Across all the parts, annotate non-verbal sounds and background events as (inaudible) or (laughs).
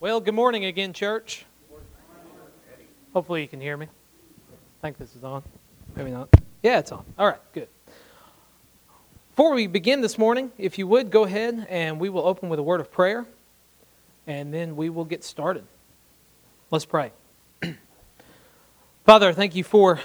Well, good morning again, church. Hopefully, you can hear me. I think this is on. Maybe not. Yeah, it's on. All right, good. Before we begin this morning, if you would go ahead and we will open with a word of prayer, and then we will get started. Let's pray. (clears throat) Father, thank you for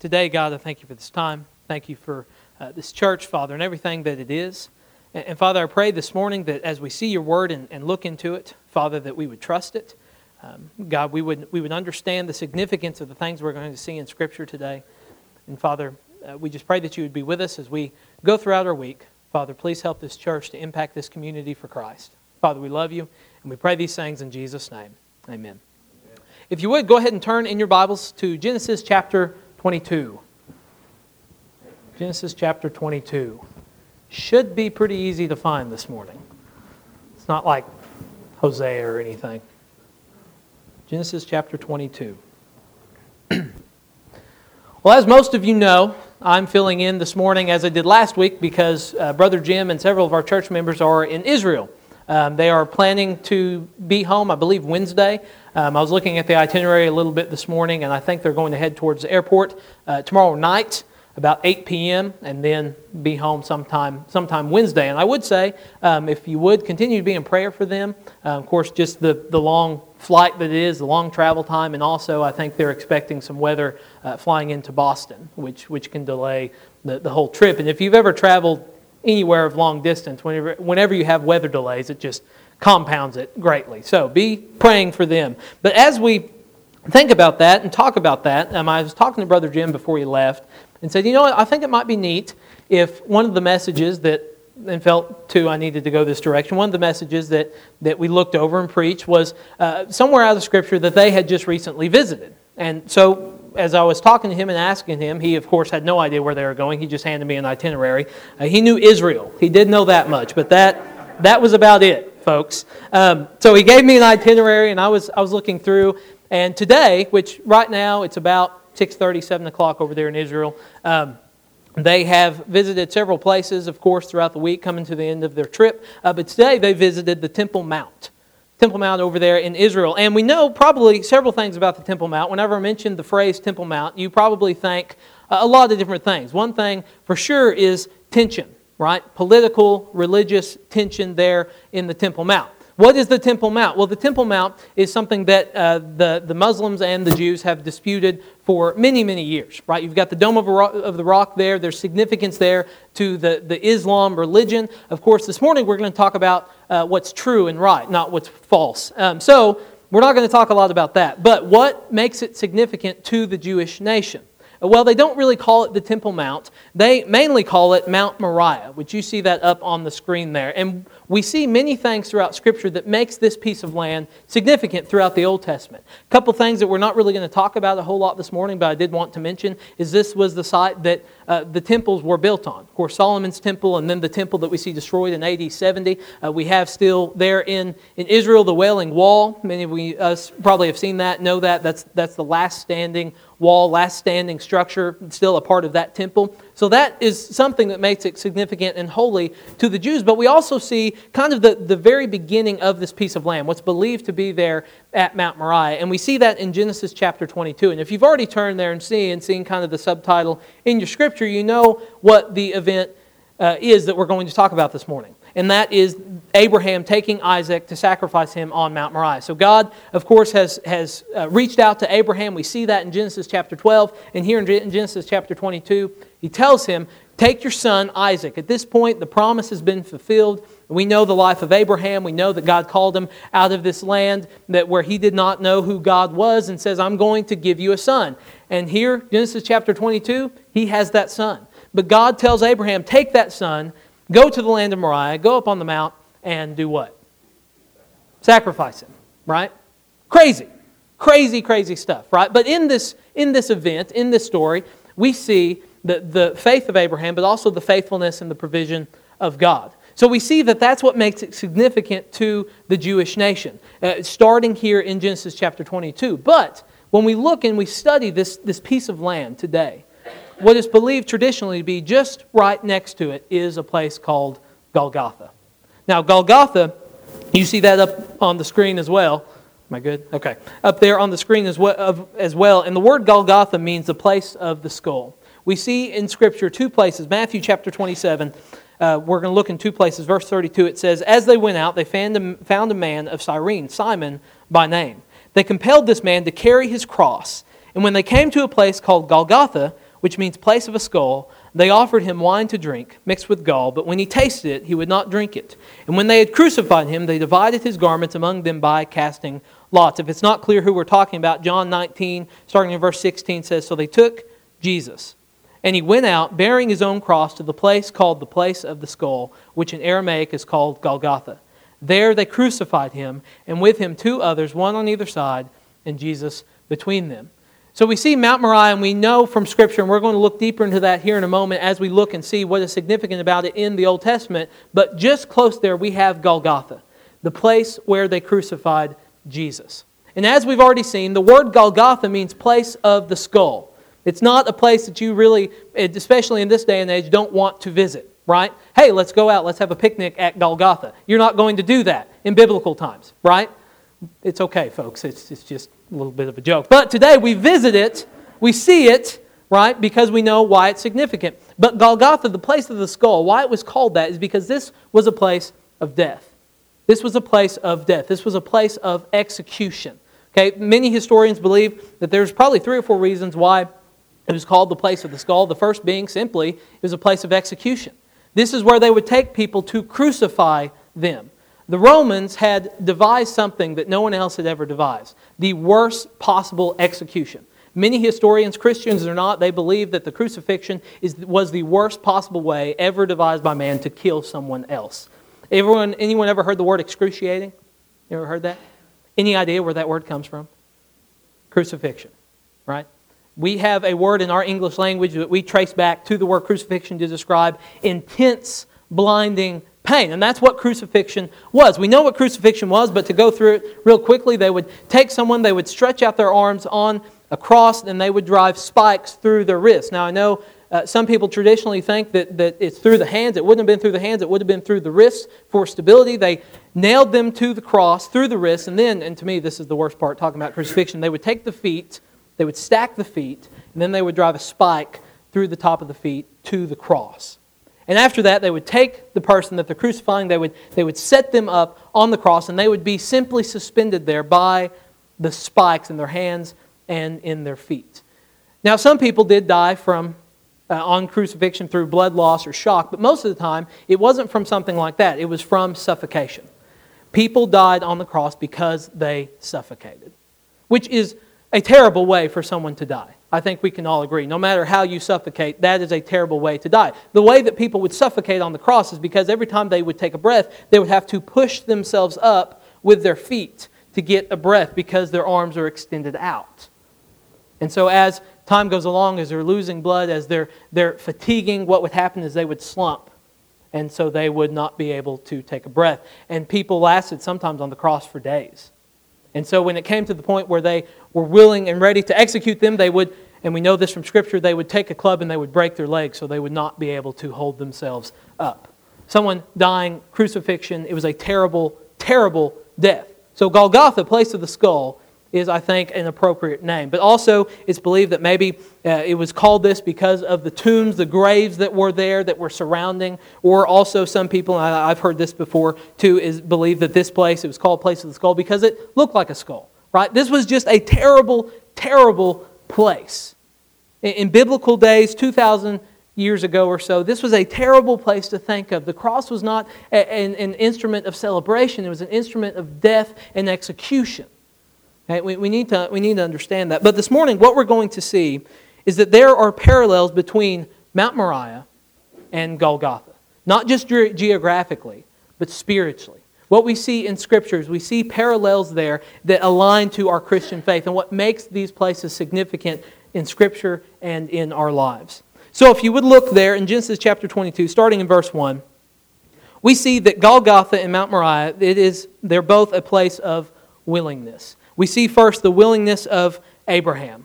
today, God. I thank you for this time. Thank you for uh, this church, Father, and everything that it is. And, Father, I pray this morning that as we see your word and, and look into it, Father, that we would trust it. Um, God, we would, we would understand the significance of the things we're going to see in Scripture today. And Father, uh, we just pray that you would be with us as we go throughout our week. Father, please help this church to impact this community for Christ. Father, we love you, and we pray these things in Jesus' name. Amen. If you would, go ahead and turn in your Bibles to Genesis chapter 22. Genesis chapter 22. Should be pretty easy to find this morning. It's not like Hosea or anything. Genesis chapter 22. (clears throat) well, as most of you know, I'm filling in this morning as I did last week because uh, Brother Jim and several of our church members are in Israel. Um, they are planning to be home, I believe, Wednesday. Um, I was looking at the itinerary a little bit this morning, and I think they're going to head towards the airport uh, tomorrow night about 8 p.m. and then be home sometime sometime Wednesday. And I would say, um, if you would continue to be in prayer for them, uh, of course, just the, the long flight that it is, the long travel time, and also I think they're expecting some weather uh, flying into Boston, which, which can delay the, the whole trip. And if you've ever traveled anywhere of long distance, whenever, whenever you have weather delays, it just compounds it greatly. So be praying for them. But as we think about that and talk about that, um, I was talking to Brother Jim before he left, and said, you know what, I think it might be neat if one of the messages that, and felt too I needed to go this direction, one of the messages that, that we looked over and preached was uh, somewhere out of Scripture that they had just recently visited. And so as I was talking to him and asking him, he of course had no idea where they were going. He just handed me an itinerary. Uh, he knew Israel. He did know that much, but that, that was about it, folks. Um, so he gave me an itinerary, and I was, I was looking through. And today, which right now it's about 6.30, 7 o'clock over there in Israel. Um, they have visited several places, of course, throughout the week, coming to the end of their trip. Uh, but today they visited the Temple Mount. Temple Mount over there in Israel. And we know probably several things about the Temple Mount. Whenever I mention the phrase Temple Mount, you probably think a lot of different things. One thing for sure is tension, right? Political, religious tension there in the Temple Mount. What is the Temple Mount? Well, the Temple Mount is something that uh, the, the Muslims and the Jews have disputed for many, many years, right? You've got the Dome of, of the Rock there. There's significance there to the, the Islam religion. Of course, this morning we're going to talk about uh, what's true and right, not what's false. Um, so we're not going to talk a lot about that. But what makes it significant to the Jewish nation? Well, they don't really call it the Temple Mount. They mainly call it Mount Moriah, which you see that up on the screen there. And we see many things throughout Scripture that makes this piece of land significant throughout the Old Testament. A couple things that we're not really going to talk about a whole lot this morning, but I did want to mention is this was the site that uh, the temples were built on. Of course, Solomon's temple and then the temple that we see destroyed in AD 70. Uh, we have still there in, in Israel the Wailing Wall. Many of us probably have seen that, know that. That's, that's the last standing wall, last standing structure, still a part of that temple. So that is something that makes it significant and holy to the Jews. But we also see kind of the, the very beginning of this piece of land, what's believed to be there at Mount Moriah. And we see that in Genesis chapter 22. And if you've already turned there and seen, and seen kind of the subtitle in your scripture, you know what the event uh, is that we're going to talk about this morning and that is Abraham taking Isaac to sacrifice him on Mount Moriah. So God, of course, has, has uh, reached out to Abraham. We see that in Genesis chapter 12, and here in Genesis chapter 22, he tells him, Take your son Isaac. At this point, the promise has been fulfilled. We know the life of Abraham. We know that God called him out of this land that where he did not know who God was and says, I'm going to give you a son. And here, Genesis chapter 22, he has that son. But God tells Abraham, Take that son Go to the land of Moriah, go up on the mount, and do what? Sacrifice him, right? Crazy. Crazy, crazy stuff, right? But in this, in this event, in this story, we see the, the faith of Abraham, but also the faithfulness and the provision of God. So we see that that's what makes it significant to the Jewish nation, uh, starting here in Genesis chapter 22. But when we look and we study this, this piece of land today, what is believed traditionally to be just right next to it is a place called Golgotha. Now, Golgotha, you see that up on the screen as well. Am I good? Okay. Up there on the screen as well, as well. And the word Golgotha means the place of the skull. We see in Scripture two places. Matthew chapter 27, uh, we're going to look in two places. Verse 32, it says, As they went out, they found a, found a man of Cyrene, Simon by name. They compelled this man to carry his cross. And when they came to a place called Golgotha, which means place of a skull, they offered him wine to drink, mixed with gall, but when he tasted it, he would not drink it. And when they had crucified him, they divided his garments among them by casting lots. If it's not clear who we're talking about, John 19, starting in verse 16, says So they took Jesus, and he went out bearing his own cross to the place called the place of the skull, which in Aramaic is called Golgotha. There they crucified him, and with him two others, one on either side, and Jesus between them. So we see Mount Moriah, and we know from Scripture, and we're going to look deeper into that here in a moment as we look and see what is significant about it in the Old Testament. But just close there, we have Golgotha, the place where they crucified Jesus. And as we've already seen, the word Golgotha means place of the skull. It's not a place that you really, especially in this day and age, don't want to visit, right? Hey, let's go out, let's have a picnic at Golgotha. You're not going to do that in biblical times, right? It's okay, folks. It's, it's just a little bit of a joke. But today we visit it, we see it, right, because we know why it's significant. But Golgotha, the place of the skull, why it was called that is because this was a place of death. This was a place of death. This was a place of execution. Okay, many historians believe that there's probably three or four reasons why it was called the place of the skull. The first being simply it was a place of execution. This is where they would take people to crucify them. The Romans had devised something that no one else had ever devised the worst possible execution. Many historians, Christians or not, they believe that the crucifixion is, was the worst possible way ever devised by man to kill someone else. Everyone, anyone ever heard the word excruciating? You ever heard that? Any idea where that word comes from? Crucifixion, right? We have a word in our English language that we trace back to the word crucifixion to describe intense, blinding pain. And that's what crucifixion was. We know what crucifixion was, but to go through it real quickly, they would take someone, they would stretch out their arms on a cross, and they would drive spikes through their wrists. Now, I know uh, some people traditionally think that, that it's through the hands. It wouldn't have been through the hands, it would have been through the wrists for stability. They nailed them to the cross through the wrists, and then, and to me, this is the worst part talking about crucifixion, they would take the feet, they would stack the feet, and then they would drive a spike through the top of the feet to the cross. And after that, they would take the person that they're crucifying, they would, they would set them up on the cross, and they would be simply suspended there by the spikes in their hands and in their feet. Now, some people did die from uh, on crucifixion through blood loss or shock, but most of the time it wasn't from something like that. It was from suffocation. People died on the cross because they suffocated, which is a terrible way for someone to die. I think we can all agree. No matter how you suffocate, that is a terrible way to die. The way that people would suffocate on the cross is because every time they would take a breath, they would have to push themselves up with their feet to get a breath because their arms are extended out. And so, as time goes along, as they're losing blood, as they're, they're fatiguing, what would happen is they would slump. And so they would not be able to take a breath. And people lasted sometimes on the cross for days. And so when it came to the point where they were willing and ready to execute them, they would, and we know this from Scripture, they would take a club and they would break their legs so they would not be able to hold themselves up. Someone dying, crucifixion, it was a terrible, terrible death. So Golgotha, place of the skull, is, I think, an appropriate name. But also, it's believed that maybe uh, it was called this because of the tombs, the graves that were there that were surrounding, or also some people, and I've heard this before too, is believe that this place, it was called Place of the Skull because it looked like a skull, right? This was just a terrible, terrible place. In, in biblical days, 2,000 years ago or so, this was a terrible place to think of. The cross was not a, an, an instrument of celebration, it was an instrument of death and execution. We, we, need to, we need to understand that. But this morning, what we're going to see is that there are parallels between Mount Moriah and Golgotha. Not just ge- geographically, but spiritually. What we see in scriptures, we see parallels there that align to our Christian faith and what makes these places significant in scripture and in our lives. So if you would look there in Genesis chapter 22, starting in verse 1, we see that Golgotha and Mount Moriah, it is, they're both a place of willingness we see first the willingness of Abraham.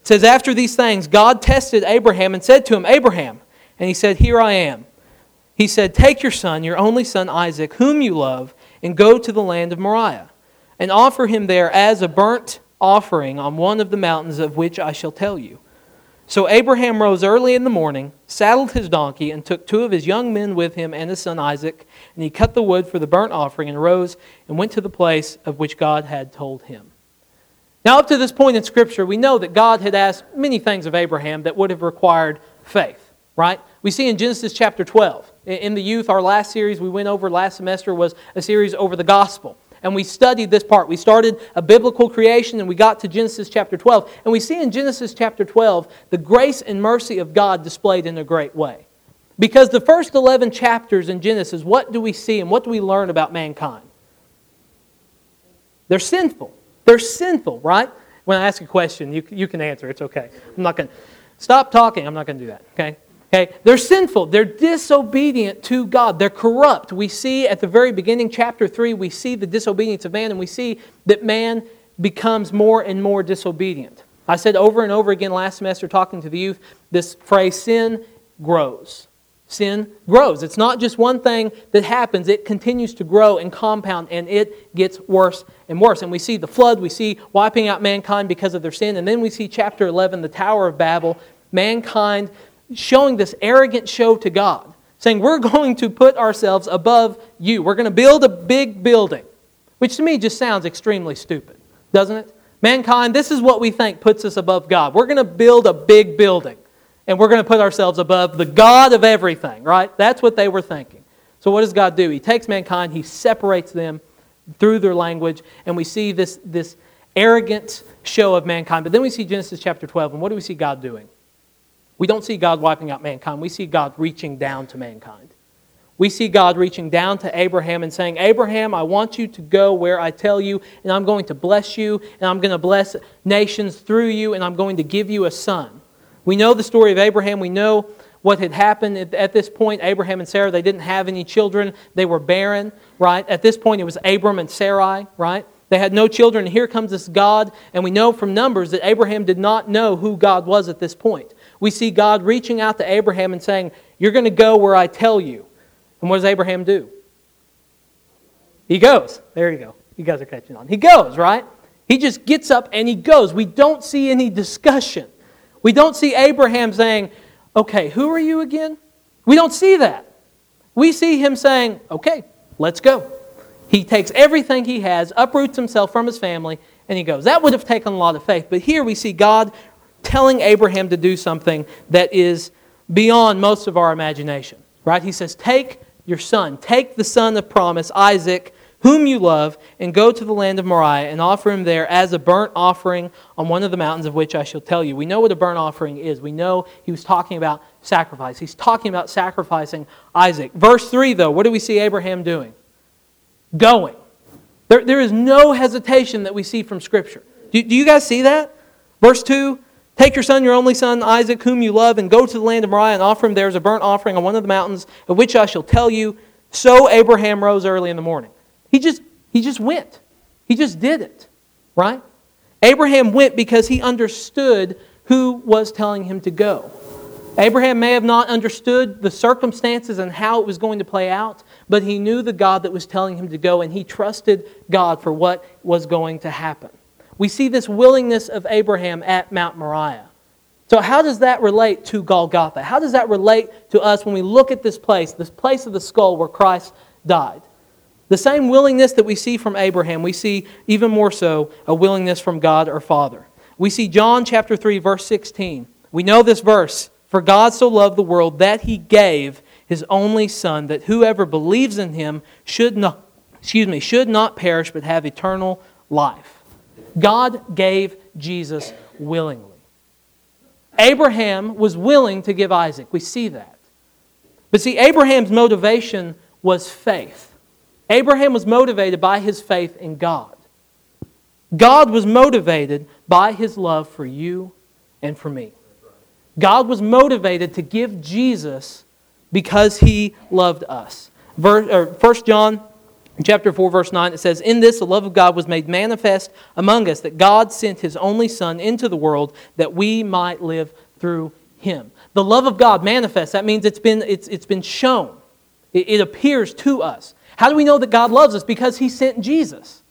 It says, After these things, God tested Abraham and said to him, Abraham. And he said, Here I am. He said, Take your son, your only son Isaac, whom you love, and go to the land of Moriah. and offer him there as a burnt offering on one of the mountains of which I shall tell you. So Abraham rose early in the morning, saddled his donkey, and took two of his young men with him and his son Isaac, and he cut the wood for the burnt offering, and rose and went to the place of which God had told him. Now, up to this point in Scripture, we know that God had asked many things of Abraham that would have required faith, right? We see in Genesis chapter 12. In the youth, our last series we went over last semester was a series over the gospel and we studied this part. We started a biblical creation and we got to Genesis chapter 12. And we see in Genesis chapter 12 the grace and mercy of God displayed in a great way. Because the first 11 chapters in Genesis, what do we see and what do we learn about mankind? They're sinful. They're sinful, right? When I ask a question, you, you can answer. It's okay. I'm not going to stop talking. I'm not going to do that, okay? Okay? They're sinful. They're disobedient to God. They're corrupt. We see at the very beginning, chapter 3, we see the disobedience of man, and we see that man becomes more and more disobedient. I said over and over again last semester, talking to the youth, this phrase sin grows. Sin grows. It's not just one thing that happens, it continues to grow and compound, and it gets worse and worse. And we see the flood, we see wiping out mankind because of their sin, and then we see chapter 11, the Tower of Babel. Mankind showing this arrogant show to God, saying, We're going to put ourselves above you. We're going to build a big building, which to me just sounds extremely stupid, doesn't it? Mankind, this is what we think puts us above God. We're going to build a big building, and we're going to put ourselves above the God of everything, right? That's what they were thinking. So, what does God do? He takes mankind, He separates them through their language, and we see this, this arrogant show of mankind. But then we see Genesis chapter 12, and what do we see God doing? We don't see God wiping out mankind. We see God reaching down to mankind. We see God reaching down to Abraham and saying, Abraham, I want you to go where I tell you, and I'm going to bless you, and I'm going to bless nations through you, and I'm going to give you a son. We know the story of Abraham. We know what had happened at this point. Abraham and Sarah, they didn't have any children. They were barren, right? At this point, it was Abram and Sarai, right? They had no children. And here comes this God, and we know from Numbers that Abraham did not know who God was at this point we see God reaching out to Abraham and saying, You're going to go where I tell you. And what does Abraham do? He goes. There you go. You guys are catching on. He goes, right? He just gets up and he goes. We don't see any discussion. We don't see Abraham saying, Okay, who are you again? We don't see that. We see him saying, Okay, let's go. He takes everything he has, uproots himself from his family, and he goes. That would have taken a lot of faith. But here we see God telling Abraham to do something that is beyond most of our imagination. Right? He says, Take your son, take the son of promise, Isaac, whom you love, and go to the land of Moriah and offer him there as a burnt offering on one of the mountains of which I shall tell you. We know what a burnt offering is. We know he was talking about sacrifice. He's talking about sacrificing Isaac. Verse 3, though, what do we see Abraham doing? Going. There, there is no hesitation that we see from Scripture. Do, do you guys see that? Verse 2 Take your son, your only son, Isaac, whom you love, and go to the land of Moriah and offer him there as a burnt offering on one of the mountains, of which I shall tell you. So Abraham rose early in the morning. He just, he just went. He just did it, right? Abraham went because he understood who was telling him to go. Abraham may have not understood the circumstances and how it was going to play out, but he knew the God that was telling him to go, and he trusted God for what was going to happen. We see this willingness of Abraham at Mount Moriah. So, how does that relate to Golgotha? How does that relate to us when we look at this place, this place of the skull where Christ died? The same willingness that we see from Abraham, we see even more so a willingness from God our Father. We see John chapter 3, verse 16. We know this verse For God so loved the world that he gave his only Son, that whoever believes in him should not, excuse me, should not perish but have eternal life. God gave Jesus willingly. Abraham was willing to give Isaac. We see that. But see, Abraham's motivation was faith. Abraham was motivated by his faith in God. God was motivated by his love for you and for me. God was motivated to give Jesus because he loved us. Verse, 1 John chapter 4, verse 9, it says, In this the love of God was made manifest among us, that God sent his only Son into the world that we might live through him. The love of God manifests. That means it's been, it's, it's been shown, it, it appears to us. How do we know that God loves us? Because he sent Jesus.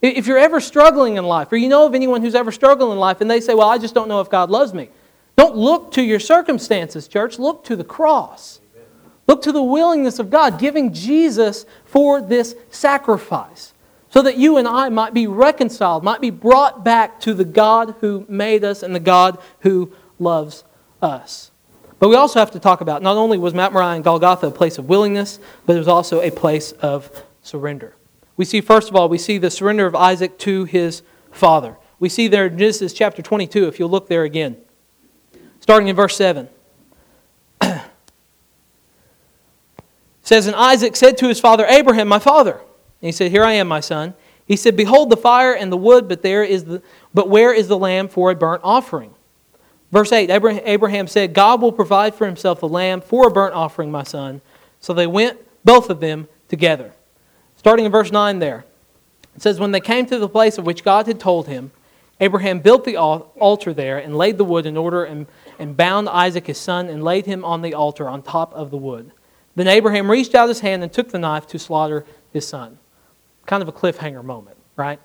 If you're ever struggling in life, or you know of anyone who's ever struggled in life, and they say, Well, I just don't know if God loves me. Don't look to your circumstances, church. Look to the cross. Look to the willingness of God giving Jesus for this sacrifice so that you and I might be reconciled, might be brought back to the God who made us and the God who loves us. But we also have to talk about not only was Mount Moriah and Golgotha a place of willingness, but it was also a place of surrender. We see, first of all, we see the surrender of Isaac to his father. We see there in Genesis chapter 22, if you'll look there again, starting in verse 7. (clears throat) says, And Isaac said to his father Abraham, My father. And he said, Here I am, my son. He said, Behold the fire and the wood, but there is the but where is the lamb for a burnt offering? Verse 8 Abraham said, God will provide for himself a lamb for a burnt offering, my son. So they went, both of them, together. Starting in verse 9 there. It says, When they came to the place of which God had told him, Abraham built the altar there and laid the wood in order and, and bound Isaac his son and laid him on the altar on top of the wood. Then Abraham reached out his hand and took the knife to slaughter his son. Kind of a cliffhanger moment, right?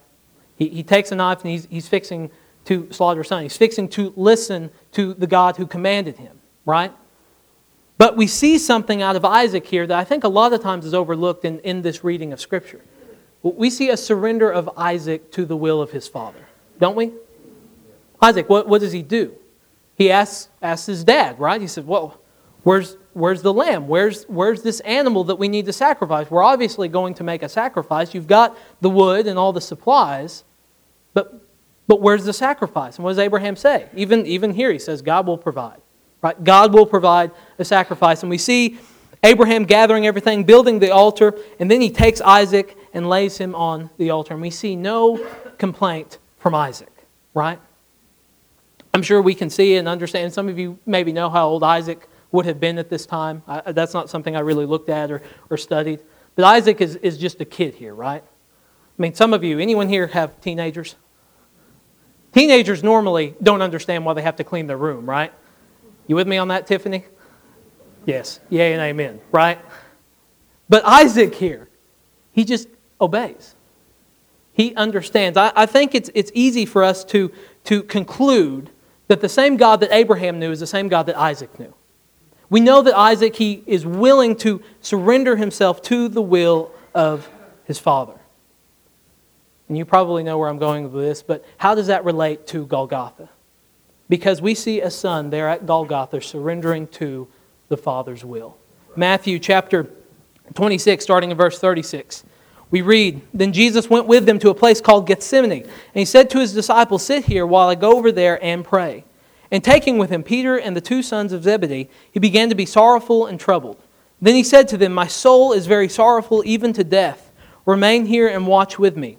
He, he takes a knife and he's, he's fixing to slaughter son. He's fixing to listen to the God who commanded him, right? But we see something out of Isaac here that I think a lot of times is overlooked in, in this reading of Scripture. We see a surrender of Isaac to the will of his father, don't we? Isaac, what, what does he do? He asks, asks his dad, right? He says, Well, where's, where's the lamb? Where's, where's this animal that we need to sacrifice? We're obviously going to make a sacrifice. You've got the wood and all the supplies, but, but where's the sacrifice? And what does Abraham say? Even, even here, he says, God will provide. Right? God will provide a sacrifice. And we see Abraham gathering everything, building the altar, and then he takes Isaac and lays him on the altar. And we see no complaint from Isaac, right? I'm sure we can see and understand. Some of you maybe know how old Isaac would have been at this time. I, that's not something I really looked at or, or studied. But Isaac is, is just a kid here, right? I mean, some of you, anyone here have teenagers? Teenagers normally don't understand why they have to clean their room, right? You with me on that, Tiffany? Yes. Yay and amen, right? But Isaac here, he just obeys. He understands. I, I think it's, it's easy for us to, to conclude that the same God that Abraham knew is the same God that Isaac knew. We know that Isaac, he is willing to surrender himself to the will of his father. And you probably know where I'm going with this, but how does that relate to Golgotha? Because we see a son there at Golgotha surrendering to the Father's will. Matthew chapter 26, starting in verse 36. We read, Then Jesus went with them to a place called Gethsemane, and he said to his disciples, Sit here while I go over there and pray. And taking with him Peter and the two sons of Zebedee, he began to be sorrowful and troubled. Then he said to them, My soul is very sorrowful, even to death. Remain here and watch with me.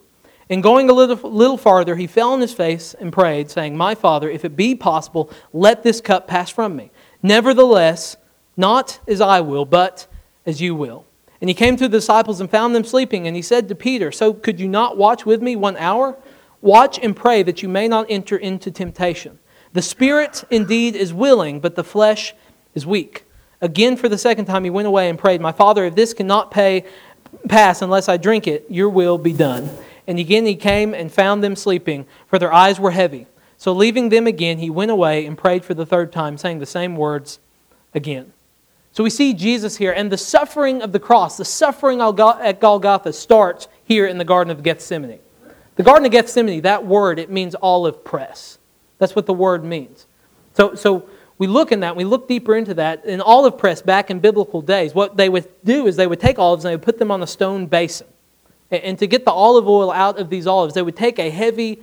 And going a little, little farther, he fell on his face and prayed, saying, My Father, if it be possible, let this cup pass from me. Nevertheless, not as I will, but as you will. And he came to the disciples and found them sleeping. And he said to Peter, So could you not watch with me one hour? Watch and pray that you may not enter into temptation. The spirit indeed is willing, but the flesh is weak. Again, for the second time, he went away and prayed, My father, if this cannot pay, pass unless I drink it, your will be done. And again he came and found them sleeping, for their eyes were heavy. So leaving them again, he went away and prayed for the third time, saying the same words again. So we see Jesus here, and the suffering of the cross, the suffering at Golgotha starts here in the Garden of Gethsemane. The Garden of Gethsemane, that word, it means olive press. That's what the word means. So, so we look in that, we look deeper into that. In olive press back in biblical days, what they would do is they would take olives and they would put them on a stone basin. And, to get the olive oil out of these olives, they would take a heavy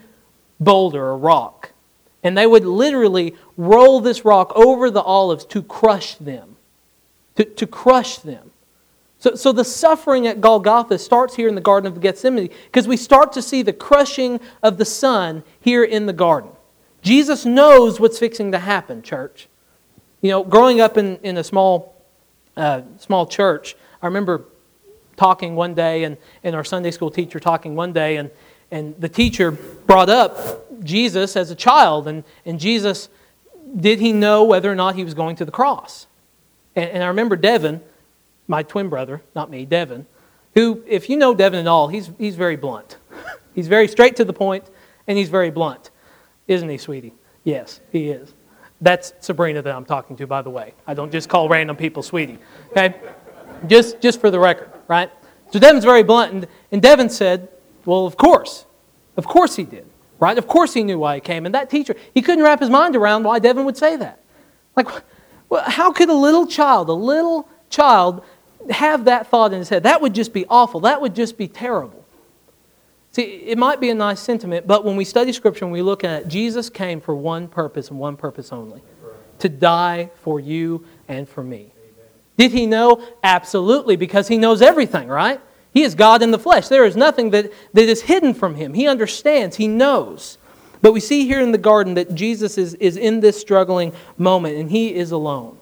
boulder or rock, and they would literally roll this rock over the olives to crush them. To, to crush them. So, so the suffering at Golgotha starts here in the Garden of Gethsemane because we start to see the crushing of the Son here in the garden. Jesus knows what's fixing to happen, church. You know, growing up in, in a small, uh, small church, I remember talking one day and, and our Sunday school teacher talking one day, and, and the teacher brought up Jesus as a child. And, and Jesus, did he know whether or not he was going to the cross? And, and I remember Devin, my twin brother, not me, Devin, who, if you know Devin at all, he's, he's very blunt. (laughs) He's very straight to the point, and he's very blunt. Isn't he, sweetie? Yes, he is. That's Sabrina that I'm talking to, by the way. I don't just call random people sweetie. Okay? Just, just for the record, right? So Devin's very blunt, and, and Devin said, Well, of course. Of course he did, right? Of course he knew why he came. And that teacher, he couldn't wrap his mind around why Devin would say that. Like, well, how could a little child, a little child, have that thought in his head? That would just be awful. That would just be terrible. See, it might be a nice sentiment, but when we study Scripture and we look at it, Jesus came for one purpose and one purpose only to die for you and for me. Did he know? Absolutely, because he knows everything, right? He is God in the flesh. There is nothing that, that is hidden from him. He understands, he knows. But we see here in the garden that Jesus is, is in this struggling moment and he is alone.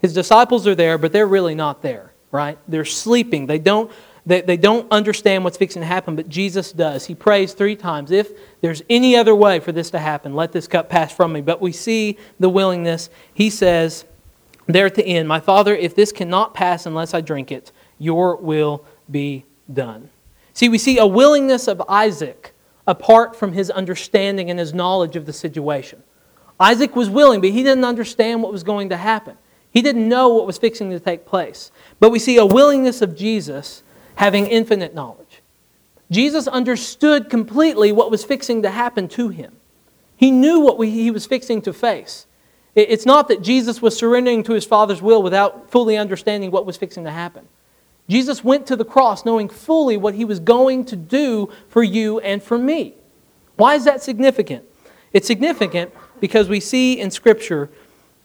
His disciples are there, but they're really not there, right? They're sleeping. They don't, they, they don't understand what's fixing to happen, but Jesus does. He prays three times If there's any other way for this to happen, let this cup pass from me. But we see the willingness. He says there at the end, My Father, if this cannot pass unless I drink it, your will be done. See, we see a willingness of Isaac apart from his understanding and his knowledge of the situation. Isaac was willing, but he didn't understand what was going to happen. He didn't know what was fixing to take place. But we see a willingness of Jesus having infinite knowledge. Jesus understood completely what was fixing to happen to him. He knew what we, he was fixing to face. It's not that Jesus was surrendering to his Father's will without fully understanding what was fixing to happen. Jesus went to the cross knowing fully what he was going to do for you and for me. Why is that significant? It's significant because we see in Scripture,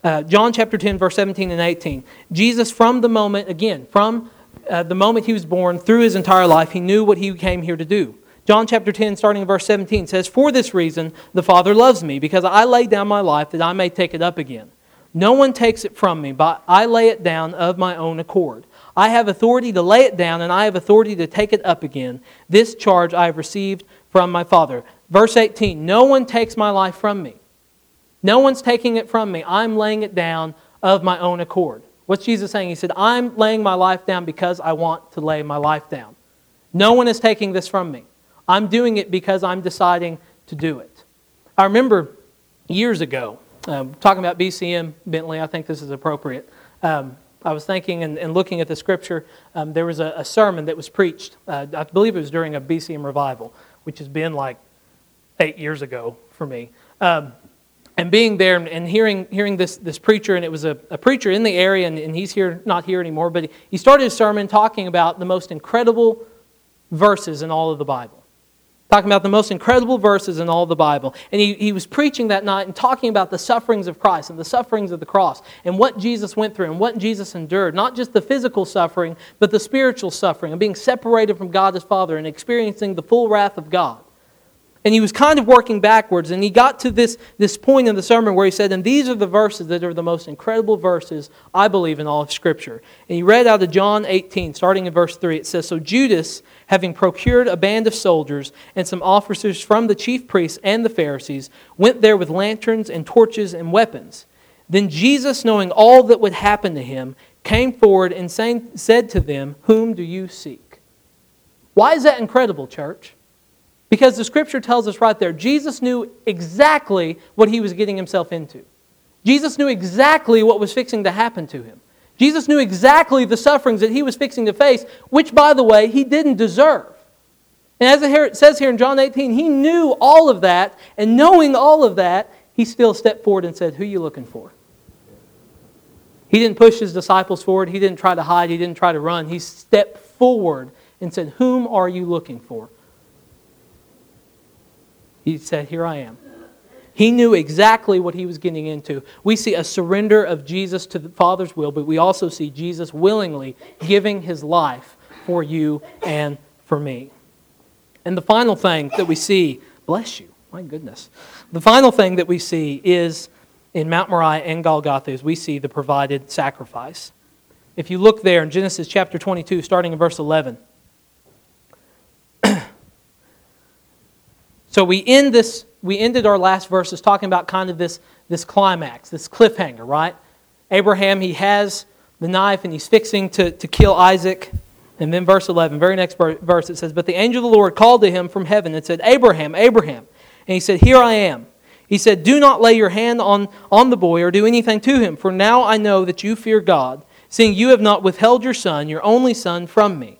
uh, John chapter 10, verse 17 and 18, Jesus, from the moment, again, from uh, the moment he was born through his entire life, he knew what he came here to do. John chapter 10, starting in verse 17, says, For this reason the Father loves me, because I lay down my life that I may take it up again. No one takes it from me, but I lay it down of my own accord. I have authority to lay it down, and I have authority to take it up again. This charge I have received from my Father. Verse 18 No one takes my life from me. No one's taking it from me. I'm laying it down of my own accord. What's Jesus saying? He said, I'm laying my life down because I want to lay my life down. No one is taking this from me. I'm doing it because I'm deciding to do it. I remember years ago, um, talking about BCM, Bentley, I think this is appropriate. Um, I was thinking and, and looking at the scripture, um, there was a, a, sermon that was preached. Uh, I believe it was during a BCM revival, which has been like eight years ago for me. Um, and being there and hearing, hearing this, this preacher, and it was a, a preacher in the area, and, and he's here, not here anymore, but he started his sermon talking about the most incredible verses in all of the Bible talking about the most incredible verses in all the Bible. And he, he was preaching that night and talking about the sufferings of Christ and the sufferings of the cross and what Jesus went through and what Jesus endured. Not just the physical suffering, but the spiritual suffering of being separated from God as Father and experiencing the full wrath of God. And he was kind of working backwards, and he got to this, this point in the sermon where he said, And these are the verses that are the most incredible verses, I believe, in all of Scripture. And he read out of John 18, starting in verse 3. It says, So Judas, having procured a band of soldiers and some officers from the chief priests and the Pharisees, went there with lanterns and torches and weapons. Then Jesus, knowing all that would happen to him, came forward and said to them, Whom do you seek? Why is that incredible, church? Because the scripture tells us right there, Jesus knew exactly what he was getting himself into. Jesus knew exactly what was fixing to happen to him. Jesus knew exactly the sufferings that he was fixing to face, which, by the way, he didn't deserve. And as it says here in John 18, he knew all of that, and knowing all of that, he still stepped forward and said, Who are you looking for? He didn't push his disciples forward. He didn't try to hide. He didn't try to run. He stepped forward and said, Whom are you looking for? He said, Here I am. He knew exactly what he was getting into. We see a surrender of Jesus to the Father's will, but we also see Jesus willingly giving his life for you and for me. And the final thing that we see, bless you, my goodness. The final thing that we see is in Mount Moriah and Golgotha is we see the provided sacrifice. If you look there in Genesis chapter 22, starting in verse 11, (clears throat) So we end this, we ended our last verses talking about kind of this, this climax, this cliffhanger, right? Abraham, he has the knife and he's fixing to, to kill Isaac. And then verse 11, very next verse, it says, But the angel of the Lord called to him from heaven and said, Abraham, Abraham. And he said, Here I am. He said, Do not lay your hand on, on the boy or do anything to him, for now I know that you fear God, seeing you have not withheld your son, your only son, from me.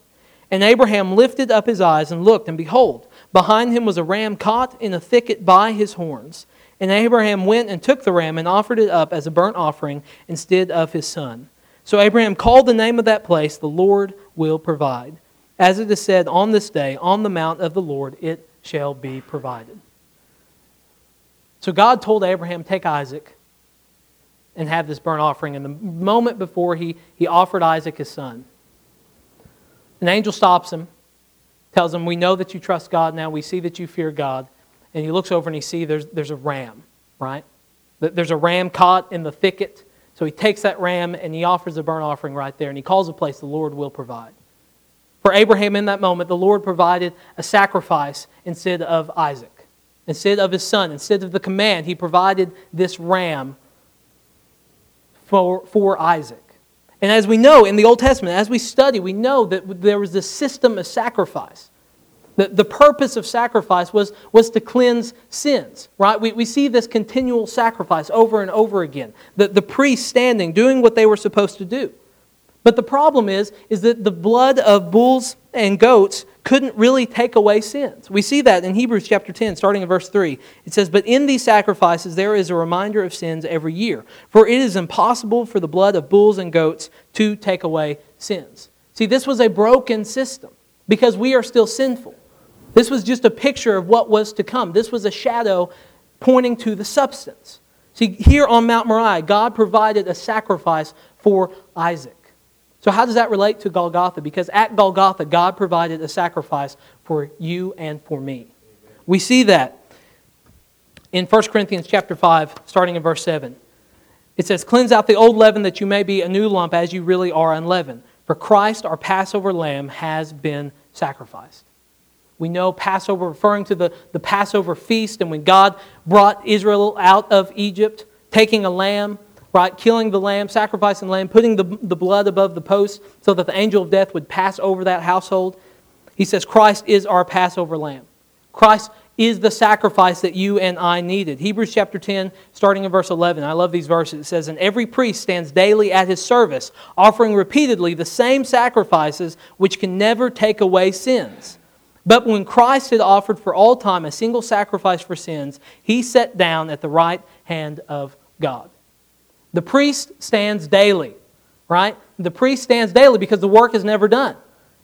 And Abraham lifted up his eyes and looked, and behold, behind him was a ram caught in a thicket by his horns. And Abraham went and took the ram and offered it up as a burnt offering instead of his son. So Abraham called the name of that place, The Lord will provide. As it is said, On this day, on the mount of the Lord, it shall be provided. So God told Abraham, Take Isaac and have this burnt offering. And the moment before he, he offered Isaac his son, an angel stops him, tells him, We know that you trust God now. We see that you fear God and he looks over and he sees there's, there's a ram, right? There's a ram caught in the thicket. So he takes that ram and he offers a burnt offering right there, and he calls a place the Lord will provide. For Abraham in that moment, the Lord provided a sacrifice instead of Isaac, instead of his son, instead of the command, he provided this ram for, for Isaac. And as we know in the Old Testament, as we study, we know that there was this system of sacrifice. The, the purpose of sacrifice was, was to cleanse sins, right? We, we see this continual sacrifice over and over again. The, the priests standing, doing what they were supposed to do. But the problem is, is that the blood of bulls and goats couldn't really take away sins. We see that in Hebrews chapter 10, starting in verse 3. It says, But in these sacrifices there is a reminder of sins every year, for it is impossible for the blood of bulls and goats to take away sins. See, this was a broken system because we are still sinful. This was just a picture of what was to come. This was a shadow pointing to the substance. See, here on Mount Moriah, God provided a sacrifice for Isaac. So, how does that relate to Golgotha? Because at Golgotha, God provided a sacrifice for you and for me. We see that in 1 Corinthians chapter 5, starting in verse 7. It says, Cleanse out the old leaven that you may be a new lump as you really are unleavened. For Christ, our Passover lamb, has been sacrificed. We know Passover referring to the, the Passover feast and when God brought Israel out of Egypt, taking a lamb, right, killing the lamb, sacrificing the lamb, putting the, the blood above the post so that the angel of death would pass over that household. He says, Christ is our Passover lamb. Christ is the sacrifice that you and I needed. Hebrews chapter 10, starting in verse 11. I love these verses. It says, And every priest stands daily at his service, offering repeatedly the same sacrifices which can never take away sins. But when Christ had offered for all time a single sacrifice for sins, he sat down at the right hand of God. The priest stands daily, right? The priest stands daily because the work is never done.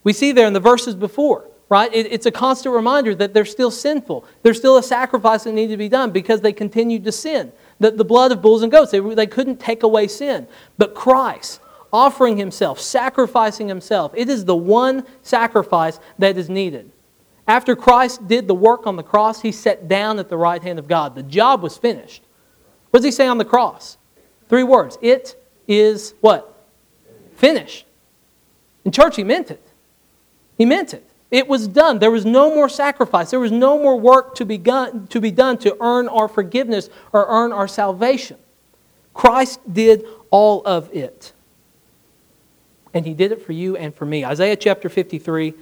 We see there in the verses before, right? It, it's a constant reminder that they're still sinful. There's still a sacrifice that needs to be done because they continued to sin. The, the blood of bulls and goats, they, they couldn't take away sin. But Christ, offering himself, sacrificing himself, it is the one sacrifice that is needed. After Christ did the work on the cross, he sat down at the right hand of God. The job was finished. What does he say on the cross? Three words. It is what? Finished. In church, he meant it. He meant it. It was done. There was no more sacrifice. There was no more work to be, done, to be done to earn our forgiveness or earn our salvation. Christ did all of it. And he did it for you and for me. Isaiah chapter 53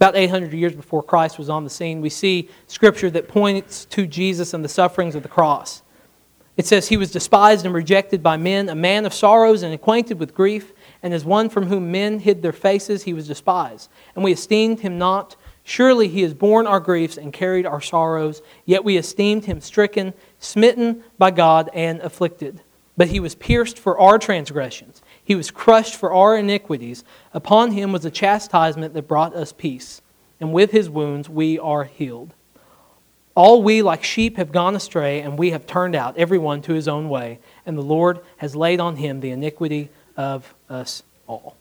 about 800 years before Christ was on the scene, we see scripture that points to Jesus and the sufferings of the cross. It says, He was despised and rejected by men, a man of sorrows and acquainted with grief, and as one from whom men hid their faces, he was despised. And we esteemed him not. Surely he has borne our griefs and carried our sorrows, yet we esteemed him stricken, smitten by God, and afflicted. But he was pierced for our transgressions. He was crushed for our iniquities. Upon him was a chastisement that brought us peace, and with his wounds we are healed. All we, like sheep, have gone astray, and we have turned out, every one to his own way, and the Lord has laid on him the iniquity of us all.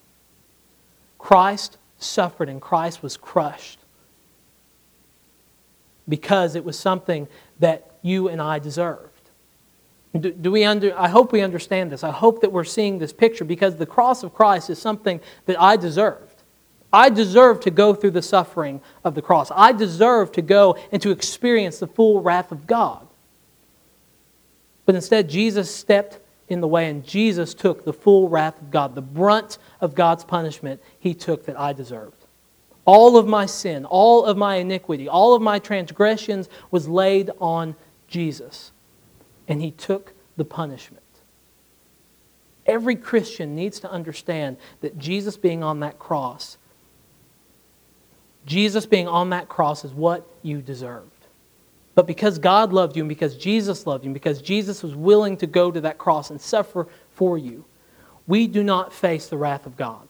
Christ suffered, and Christ was crushed because it was something that you and I deserved. Do, do, we under, I hope we understand this. I hope that we're seeing this picture because the cross of Christ is something that I deserved. I deserve to go through the suffering of the cross. I deserve to go and to experience the full wrath of God. But instead, Jesus stepped in the way, and Jesus took the full wrath of God, the brunt of God's punishment he took that I deserved. All of my sin, all of my iniquity, all of my transgressions was laid on Jesus, and he took the punishment. Every Christian needs to understand that Jesus being on that cross, Jesus being on that cross is what you deserved. But because God loved you and because Jesus loved you and because Jesus was willing to go to that cross and suffer for you, we do not face the wrath of God.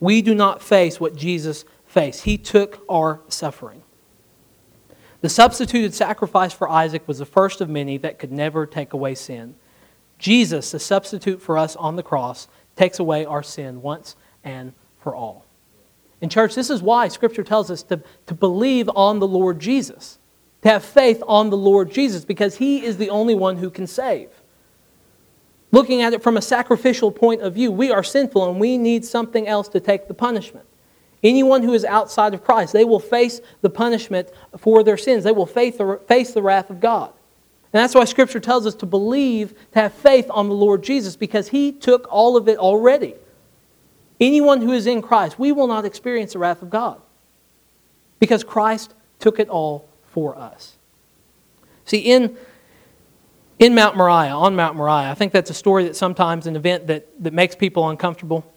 We do not face what Jesus faced. He took our suffering. The substituted sacrifice for Isaac was the first of many that could never take away sin. Jesus, the substitute for us on the cross, takes away our sin once and for all. In church, this is why Scripture tells us to, to believe on the Lord Jesus to have faith on the Lord Jesus because He is the only one who can save. Looking at it from a sacrificial point of view, we are sinful and we need something else to take the punishment. Anyone who is outside of Christ, they will face the punishment for their sins. They will face the, face the wrath of God. And that's why Scripture tells us to believe, to have faith on the Lord Jesus, because He took all of it already. Anyone who is in Christ, we will not experience the wrath of God, because Christ took it all for us. See, in, in Mount Moriah, on Mount Moriah, I think that's a story that sometimes an event that, that makes people uncomfortable.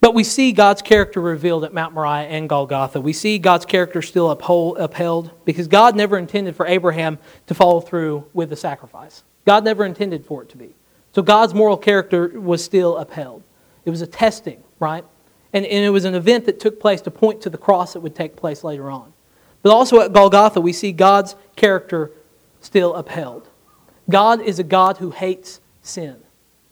But we see God's character revealed at Mount Moriah and Golgotha. We see God's character still uphold, upheld because God never intended for Abraham to follow through with the sacrifice. God never intended for it to be. So God's moral character was still upheld. It was a testing, right? And, and it was an event that took place to point to the cross that would take place later on. But also at Golgotha, we see God's character still upheld. God is a God who hates sin.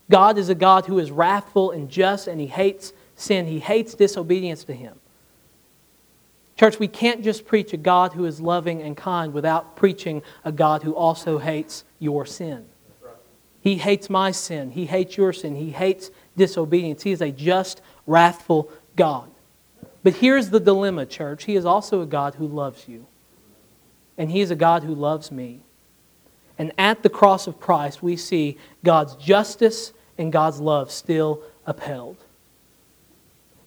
God is a God who is wrathful and just, and He hates sin. He hates disobedience to Him. Church, we can't just preach a God who is loving and kind without preaching a God who also hates your sin. He hates my sin. He hates your sin. He hates disobedience. He is a just, wrathful God. But here's the dilemma, church. He is also a God who loves you. And He is a God who loves me. And at the cross of Christ, we see God's justice and God's love still upheld.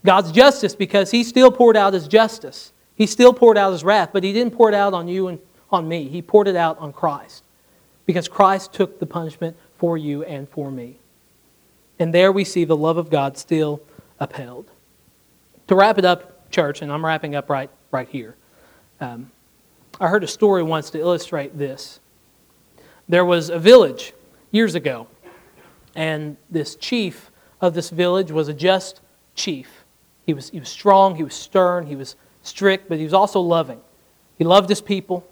God's justice because He still poured out His justice. He still poured out His wrath, but He didn't pour it out on you and on me. He poured it out on Christ because Christ took the punishment for you and for me. And there we see the love of God still upheld. To wrap it up, church, and I'm wrapping up right, right here. Um, I heard a story once to illustrate this. There was a village years ago, and this chief of this village was a just chief. He was, he was strong, he was stern, he was strict, but he was also loving. He loved his people,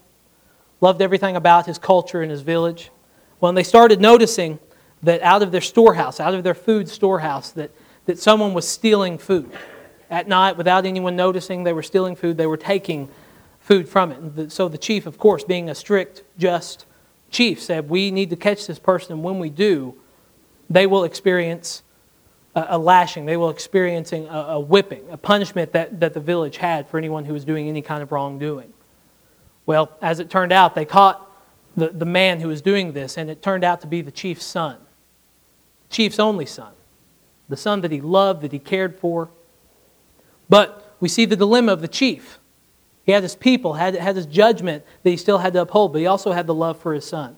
loved everything about his culture and his village. When they started noticing that out of their storehouse, out of their food storehouse, that, that someone was stealing food at night without anyone noticing they were stealing food. They were taking food from it. So the chief, of course, being a strict, just chief, said, We need to catch this person, and when we do, they will experience a, lashing. They will experience a, a whipping, a punishment that, that the village had for anyone who was doing any kind of wrongdoing. Well, as it turned out, they caught the, the man who was doing this, and it turned out to be the chief's son, chief's only son, the son that he loved, that he cared for. But we see the dilemma of the chief. He had his people, had, had his judgment that he still had to uphold, but he also had the love for his son.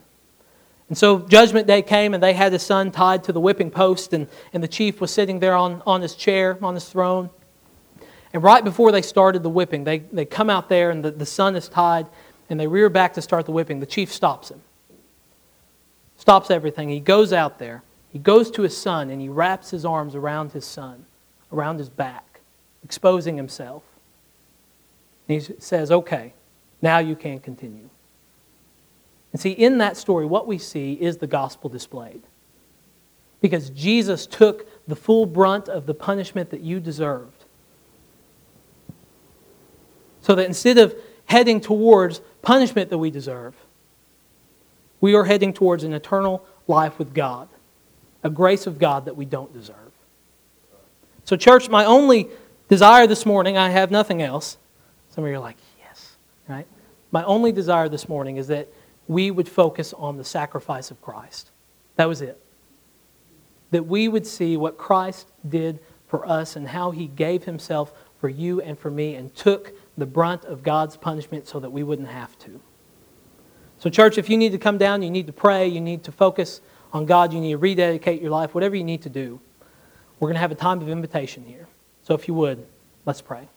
And so judgment day came, and they had his son tied to the whipping post, and, and the chief was sitting there on, on his chair, on his throne. And right before they started the whipping, they, they come out there, and the, the son is tied, and they rear back to start the whipping. The chief stops him, stops everything. He goes out there, he goes to his son, and he wraps his arms around his son, around his back exposing himself. And he says, Okay, now you can continue. And see, in that story, what we see is the gospel displayed. Because Jesus took the full brunt of the punishment that you deserved. So that instead of heading towards punishment that we deserve, we are heading towards an eternal life with God, a grace of God that we don't deserve. So, church, my only desire this morning, I have nothing else. Some of you are like, yes, right? My only desire this morning is that we would focus on the sacrifice of Christ. That was it. That we would see what Christ did for us and how he gave himself for you and for me and took the brunt of God's punishment so that we wouldn't have to. So, church, if you need to come down, you need to pray, you need to focus on God, you need to rededicate your life, whatever you need to do, we're going to have a time of invitation here. So, if you would, let's pray.